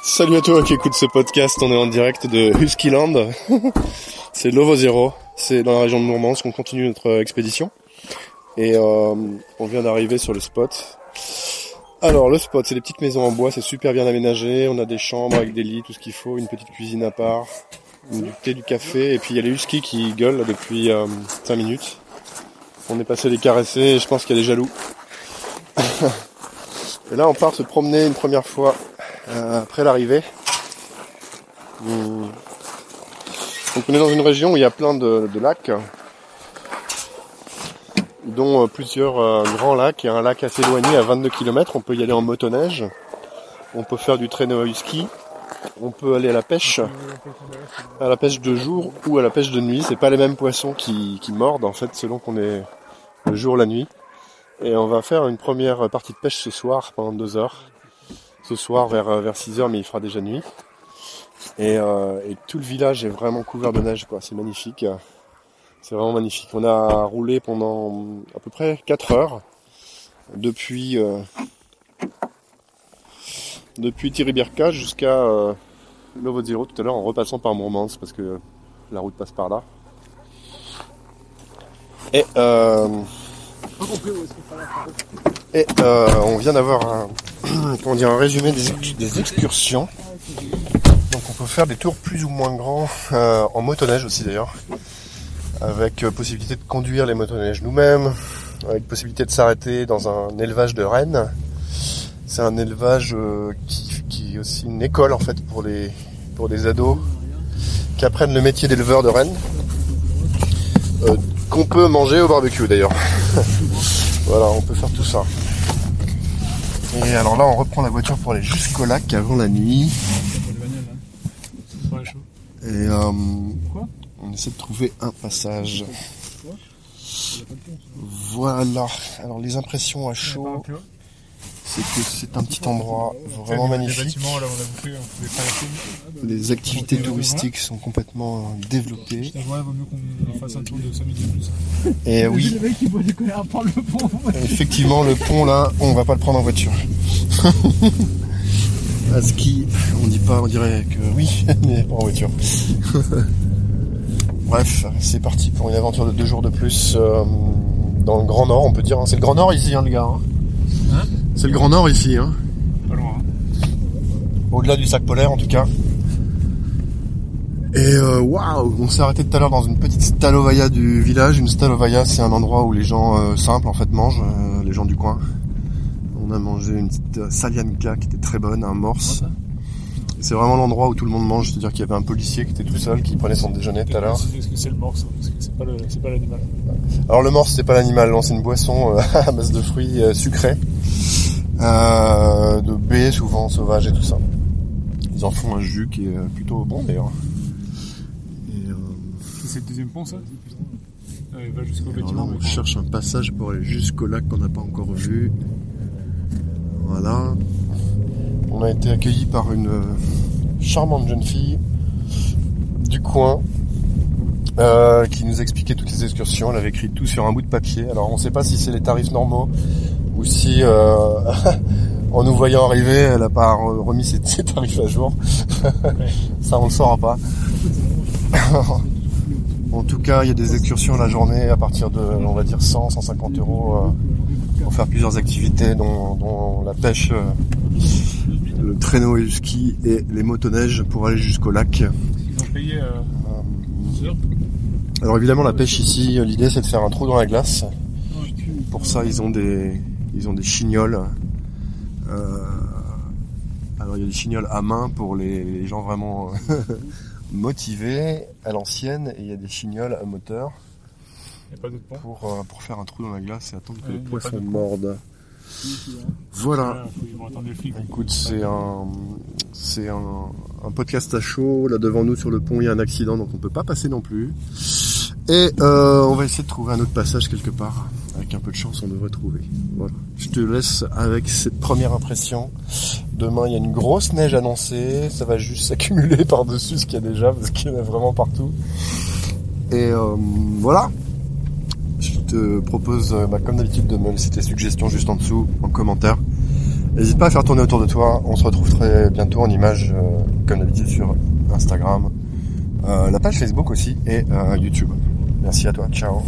Salut à toi qui écoute ce podcast, on est en direct de Huskyland. c'est Lovo Zero, c'est dans la région de Mourmansk qu'on continue notre expédition. Et euh, on vient d'arriver sur le spot. Alors le spot, c'est des petites maisons en bois, c'est super bien aménagé, on a des chambres avec des lits, tout ce qu'il faut, une petite cuisine à part, du thé, du café, et puis il y a les huskies qui gueulent là, depuis 5 minutes. On est passé les caresser et je pense qu'il y a des jaloux. et là on part se promener une première fois euh, après l'arrivée. Donc on est dans une région où il y a plein de, lacs, dont euh, plusieurs euh, grands lacs. Il y a un lac assez éloigné à 22 km, on peut y aller en motoneige, on peut faire du traîneau à ski, on peut aller à la pêche, à la pêche de jour ou à la pêche de nuit. C'est pas les mêmes poissons qui, qui mordent en fait selon qu'on est le jour ou la nuit. Et on va faire une première partie de pêche ce soir pendant deux heures ce soir vers, euh, vers 6 heures, mais il fera déjà nuit. Euh, et, tout le village est vraiment couvert de neige, quoi. C'est magnifique. C'est vraiment magnifique. On a roulé pendant à peu près 4 heures depuis euh, depuis Tiribirka jusqu'à euh, Zero tout à l'heure en repassant par Mourmansk parce que la route passe par là. Et euh, et euh, on vient d'avoir un, comment dire, un résumé des, excursions. Donc on peut faire des tours plus ou moins grands, euh, en motoneige aussi d'ailleurs, avec euh, possibilité de conduire les motoneiges nous-mêmes, avec possibilité de s'arrêter dans un élevage de rennes. C'est un élevage qui, qui, est aussi une école en fait pour les pour des ados qui apprennent le métier d'éleveur de rennes, qu'on peut manger au barbecue d'ailleurs. Voilà, on peut faire tout ça. Et alors là, on reprend la voiture pour aller jusqu'au lac avant la nuit. Et euh, on essaie de trouver un passage. Voilà. Alors les impressions à chaud c'est que c'est un petit endroit vraiment magnifique. Les activités touristiques sont complètement développées. Et oui. Effectivement, le pont là, on va pas le prendre en voiture. à ski, on dit pas, on dirait que oui, mais pas en voiture. Bref, c'est parti pour une aventure de deux jours de plus euh, dans le Grand Nord, on peut dire. Hein. C'est le Grand Nord ici, hein, le gars. Hein. hein? C'est le Grand Nord ici, hein Pas loin. Au-delà du sac polaire en tout cas. Et euh, waouh, on s'est arrêté tout à l'heure dans une petite stalovaya du village. Une stalovaya, c'est un endroit où les gens euh, simples en fait mangent, euh, les gens du coin. On a mangé une petite salianka qui était très bonne, un morse. C'est vraiment l'endroit où tout le monde mange, c'est-à-dire qu'il y avait un policier qui était tout seul, qui prenait son déjeuner tout à l'heure. Est-ce que c'est le morse C'est pas l'animal. Alors le morse, c'est pas l'animal, c'est une boisson à base de fruits sucrés. Euh, de baies souvent sauvages et tout ça. Ils en font un jus qui est plutôt bon d'ailleurs. Euh, c'est le deuxième pont ça va jusqu'au bâtiment. on cherche un passage pour aller jusqu'au lac qu'on n'a pas encore vu. Voilà. On a été accueilli par une charmante jeune fille du coin euh, qui nous expliquait toutes les excursions. Elle avait écrit tout sur un bout de papier. Alors on ne sait pas si c'est les tarifs normaux ou si euh, en nous voyant arriver, elle a pas remis ses, tarifs à jour. Ça, on le saura pas. en tout cas, il y a des excursions la journée à partir de, on va dire, 100, 150 euros euh, pour faire plusieurs activités, dont, la pêche, euh, le traîneau et le ski et les motoneiges pour aller jusqu'au lac. Alors évidemment, la pêche ici, l'idée c'est de faire un trou dans la glace. Pour ça, ils ont des, ils ont des chignoles. Euh, alors il y a des chignoles à main pour les, gens vraiment motivés à l'ancienne et il y a des chignoles à moteur. pour, euh, pour faire un trou dans la glace et attendre que les poissons mordent. Voilà. Écoute, c'est un, c'est un, un, podcast à chaud. Là devant nous sur le pont, il y a un accident, donc on peut pas passer non plus. Et euh, on va essayer de trouver un autre passage quelque part. Avec un peu de chance, on devrait trouver. Voilà. Je te laisse avec cette première impression. Demain, il y a une grosse neige annoncée. Ça va juste s'accumuler par-dessus ce qu'il y a déjà, parce qu'il y en a vraiment partout. Et euh, voilà. Je te propose, euh, bah, comme d'habitude, de me laisser tes suggestions juste en dessous, en commentaire. N'hésite pas à faire tourner autour de toi. On se retrouve très bientôt en image, euh, comme d'habitude, sur Instagram, la page Facebook aussi et YouTube. Merci à toi. Ciao.